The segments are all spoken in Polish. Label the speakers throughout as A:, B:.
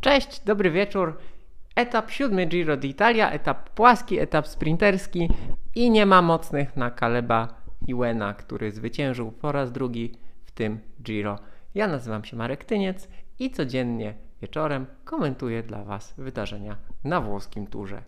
A: Cześć, dobry wieczór. Etap siódmy Giro d'Italia, etap płaski, etap sprinterski i nie ma mocnych na Kaleba Iwena, który zwyciężył po raz drugi w tym Giro. Ja nazywam się Marek Tyniec i codziennie wieczorem komentuję dla Was wydarzenia na włoskim turze.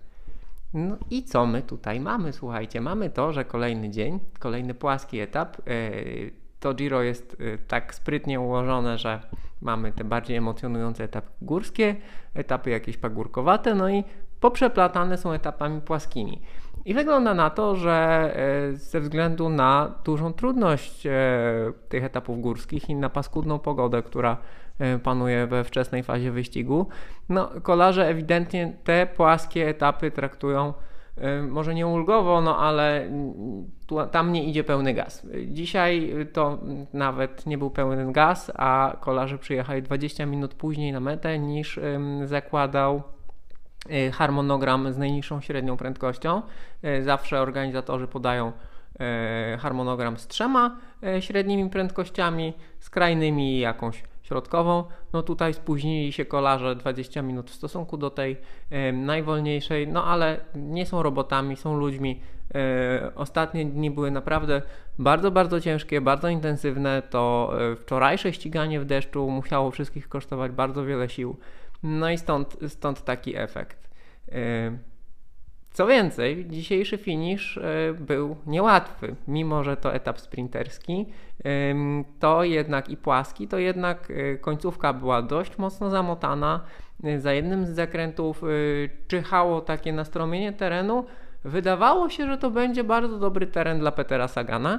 A: No i co my tutaj mamy? Słuchajcie, mamy to, że kolejny dzień, kolejny płaski etap. Yy, to Giro jest yy, tak sprytnie ułożone, że mamy te bardziej emocjonujące etapy górskie, etapy jakieś pagórkowate, no i poprzeplatane są etapami płaskimi. I wygląda na to, że yy, ze względu na dużą trudność tych etapów górskich i na paskudną pogodę, która panuje we wczesnej fazie wyścigu. No, kolarze ewidentnie te płaskie etapy traktują może nie ulgowo, no ale tu, tam nie idzie pełny gaz. Dzisiaj to nawet nie był pełny gaz, a kolarze przyjechali 20 minut później na metę niż zakładał y, harmonogram z najniższą średnią prędkością. Y, zawsze organizatorzy podają y, harmonogram z trzema średnimi prędkościami, skrajnymi jakąś środkową. No tutaj spóźnili się kolarze 20 minut w stosunku do tej e, najwolniejszej, no ale nie są robotami, są ludźmi. E, ostatnie dni były naprawdę bardzo, bardzo ciężkie, bardzo intensywne. To e, wczorajsze ściganie w deszczu musiało wszystkich kosztować bardzo wiele sił. No i stąd, stąd taki efekt. Co więcej, dzisiejszy finisz e, był niełatwy, mimo że to etap sprinterski, to jednak i płaski, to jednak e, końcówka była dość mocno zamotana. E, za jednym z zakrętów czyhało takie nastromienie terenu. Wydawało się, że to będzie bardzo dobry teren dla Petera Sagana.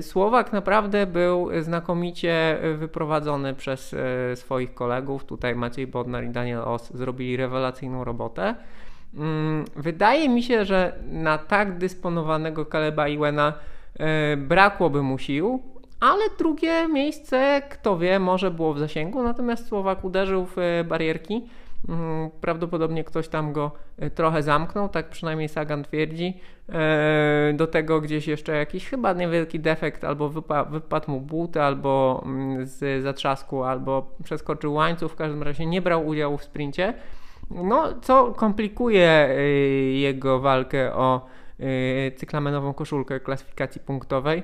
A: Słowak naprawdę był znakomicie wyprowadzony przez swoich kolegów. Tutaj Maciej Bodnar i Daniel Os zrobili rewelacyjną robotę. Mm, wydaje mi się, że na tak dysponowanego Kaleba Iwena e, brakłoby mu sił, ale drugie miejsce, kto wie, może było w zasięgu, natomiast Słowak uderzył w e, barierki. Mm, prawdopodobnie ktoś tam go e, trochę zamknął, tak przynajmniej Sagan twierdzi. Do tego gdzieś jeszcze jakiś chyba niewielki defekt, albo wypa wypadł mu but, albo mm, z zatrzasku, albo przeskoczył łańcuch. W każdym razie nie brał udziału w sprincie. No, co komplikuje y, jego walkę o y, cyklamenową koszulkę klasyfikacji punktowej.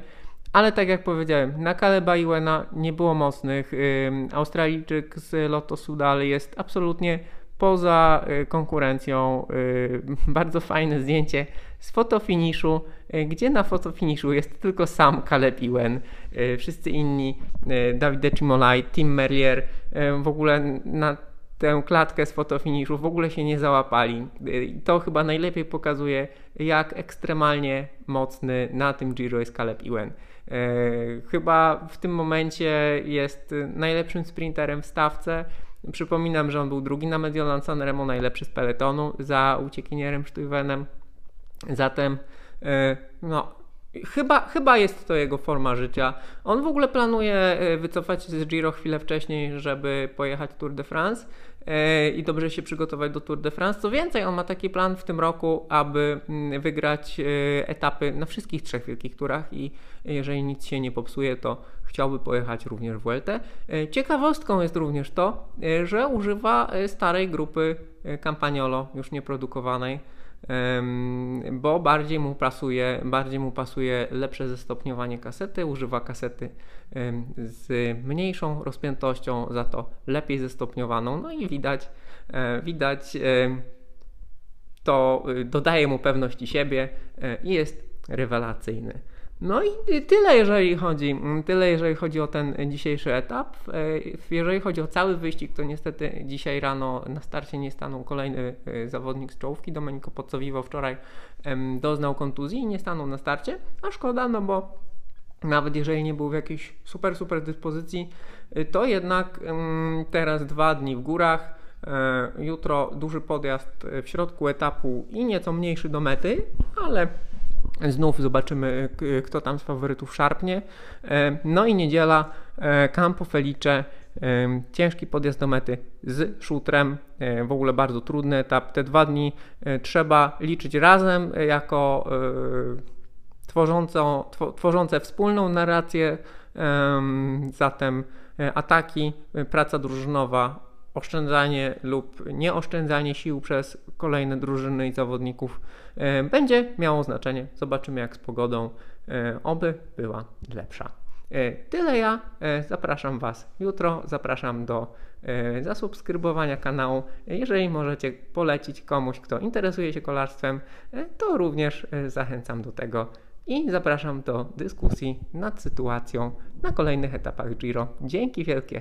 A: Ale tak jak powiedziałem, na Kaleba Iwena nie było mocnych. Y, Australijczyk z Lotto Sudal jest absolutnie poza konkurencją. Bardzo fajne zdjęcie z fotofiniszu, gdzie na fotofiniszu jest tylko sam Caleb Iwen. Wszyscy inni, Dawid Cimolai, Tim Merlier, w ogóle na tę klatkę z fotofiniszu w ogóle się nie załapali. To chyba najlepiej pokazuje, jak ekstremalnie mocny na tym Giro jest Caleb Ewan. E, chyba w tym momencie jest najlepszym sprinterem w stawce. Przypominam, że on był drugi na Mediolan Sanremo, najlepszy z peletonu za uciekinierem Stuyvenem. Zatem e, no, Chyba, chyba jest to jego forma życia. On w ogóle planuje e, wycofać się z Giro chwilę wcześniej, żeby pojechać Tour de France e, i dobrze się przygotować do Tour de France. Co więcej, on ma taki plan w tym roku, aby mm, wygrać e, etapy na wszystkich trzech wielkich turach i jeżeli nic się nie popsuje, to chciałby pojechać również w Vueltę. Ciekawostką jest również to, że używa starej grupy Campagnolo, już nieprodukowanej bo bardziej mu pasuje, bardziej mu pasuje lepsze zestopniowanie kasety, używa kasety z mniejszą rozpiętością, za to lepiej zestopniowaną, no i widać, e, widać to y, dodaje mu pewności siebie e, i jest rewelacyjny. No i tyle jeżeli chodzi, tyle jeżeli chodzi o ten dzisiejszy etap. E, jeżeli chodzi o cały wyścig, to niestety dzisiaj rano na starcie nie stanął kolejny e, zawodnik z czołówki. Domenico Pozzovivo wczoraj doznał kontuzji i nie stanął na starcie, a szkoda, no bo nawet jeżeli nie był w jakiejś super, super dyspozycji, e, to jednak teraz dwa dni w górach, jutro duży podjazd w środku etapu i nieco mniejszy do mety, ale Znów zobaczymy, kto tam z faworytów szarpnie. E, no i niedziela, e, Campo Felice, e, ciężki podjazd do mety z szutrem, w ogóle bardzo trudny etap. Te dwa dni trzeba liczyć razem jako tworzące, tworzące wspólną narrację, zatem ataki, praca drużynowa oszczędzanie lub nieoszczędzanie sił przez kolejne drużyny i zawodników e, będzie miało znaczenie. Zobaczymy jak z pogodą, e, oby była lepsza. E, tyle ja. Zapraszam Was jutro. Zapraszam do zasubskrybowania kanału. Jeżeli możecie polecić komuś, kto interesuje się kolarstwem, to również zachęcam do tego i zapraszam do dyskusji nad sytuacją na kolejnych etapach Giro. Dzięki wielkie